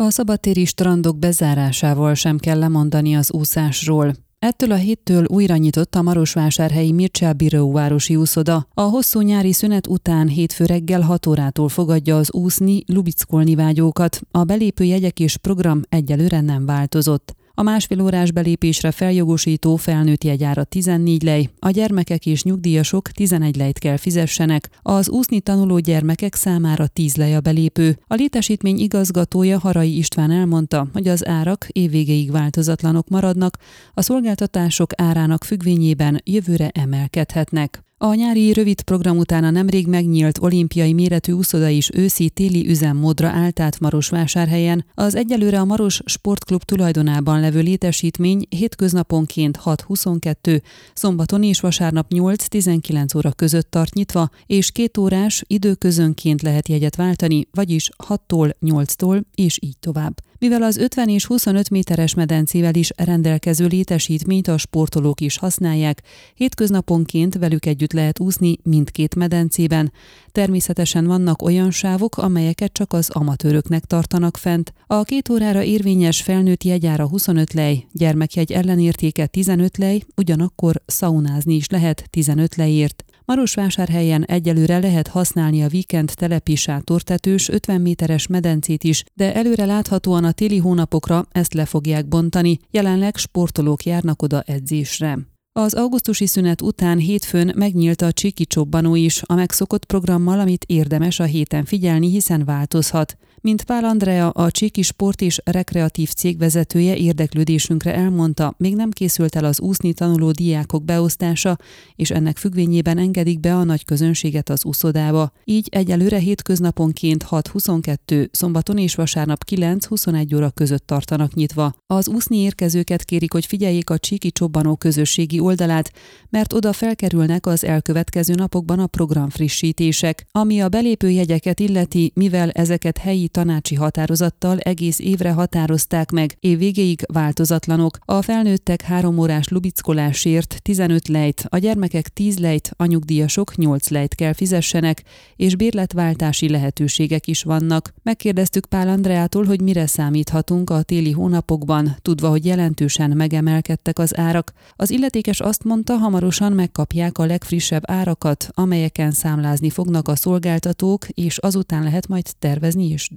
A szabadtéri strandok bezárásával sem kell lemondani az úszásról. Ettől a héttől újra nyitott a Marosvásárhelyi Mircea Biró városi úszoda. A hosszú nyári szünet után hétfő reggel 6 órától fogadja az úszni, lubickolni vágyókat. A belépő jegyek és program egyelőre nem változott. A másfél órás belépésre feljogosító felnőtt jegyára 14 lej, a gyermekek és nyugdíjasok 11 lejt kell fizessenek, az úszni tanuló gyermekek számára 10 lej a belépő. A létesítmény igazgatója Harai István elmondta, hogy az árak évvégéig változatlanok maradnak, a szolgáltatások árának függvényében jövőre emelkedhetnek. A nyári rövid program után a nemrég megnyílt olimpiai méretű úszoda is őszi-téli üzemmódra állt át Marosvásárhelyen. Az egyelőre a Maros Sportklub tulajdonában levő létesítmény hétköznaponként 6-22, szombaton és vasárnap 8-19 óra között tart nyitva, és két órás időközönként lehet jegyet váltani, vagyis 6-tól 8-tól és így tovább mivel az 50 és 25 méteres medencével is rendelkező létesítményt a sportolók is használják, hétköznaponként velük együtt lehet úszni mindkét medencében. Természetesen vannak olyan sávok, amelyeket csak az amatőröknek tartanak fent. A két órára érvényes felnőtt jegyára 25 lej, gyermekjegy ellenértéke 15 lej, ugyanakkor szaunázni is lehet 15 lejért. Marosvásárhelyen egyelőre lehet használni a víkend telepi sátortetős 50 méteres medencét is, de előre láthatóan a téli hónapokra ezt le fogják bontani, jelenleg sportolók járnak oda edzésre. Az augusztusi szünet után hétfőn megnyílt a Csiki csobbanó is, a megszokott programmal, amit érdemes a héten figyelni, hiszen változhat. Mint Pál Andrea, a Csiki Sport és Rekreatív cég vezetője érdeklődésünkre elmondta, még nem készült el az úszni tanuló diákok beosztása, és ennek függvényében engedik be a nagy közönséget az úszodába. Így egyelőre hétköznaponként 6-22, szombaton és vasárnap 9-21 óra között tartanak nyitva. Az úszni érkezőket kérik, hogy figyeljék a Csiki Csobbanó közösségi oldalát, mert oda felkerülnek az elkövetkező napokban a program frissítések. Ami a belépőjegyeket illeti, mivel ezeket helyi tanácsi határozattal egész évre határozták meg, év végéig változatlanok. A felnőttek három órás lubickolásért 15 lejt, a gyermekek 10 lejt, a nyugdíjasok 8 lejt kell fizessenek, és bérletváltási lehetőségek is vannak. Megkérdeztük Pál Andreától, hogy mire számíthatunk a téli hónapokban, tudva, hogy jelentősen megemelkedtek az árak. Az illetékes azt mondta, hamarosan megkapják a legfrissebb árakat, amelyeken számlázni fognak a szolgáltatók, és azután lehet majd tervezni és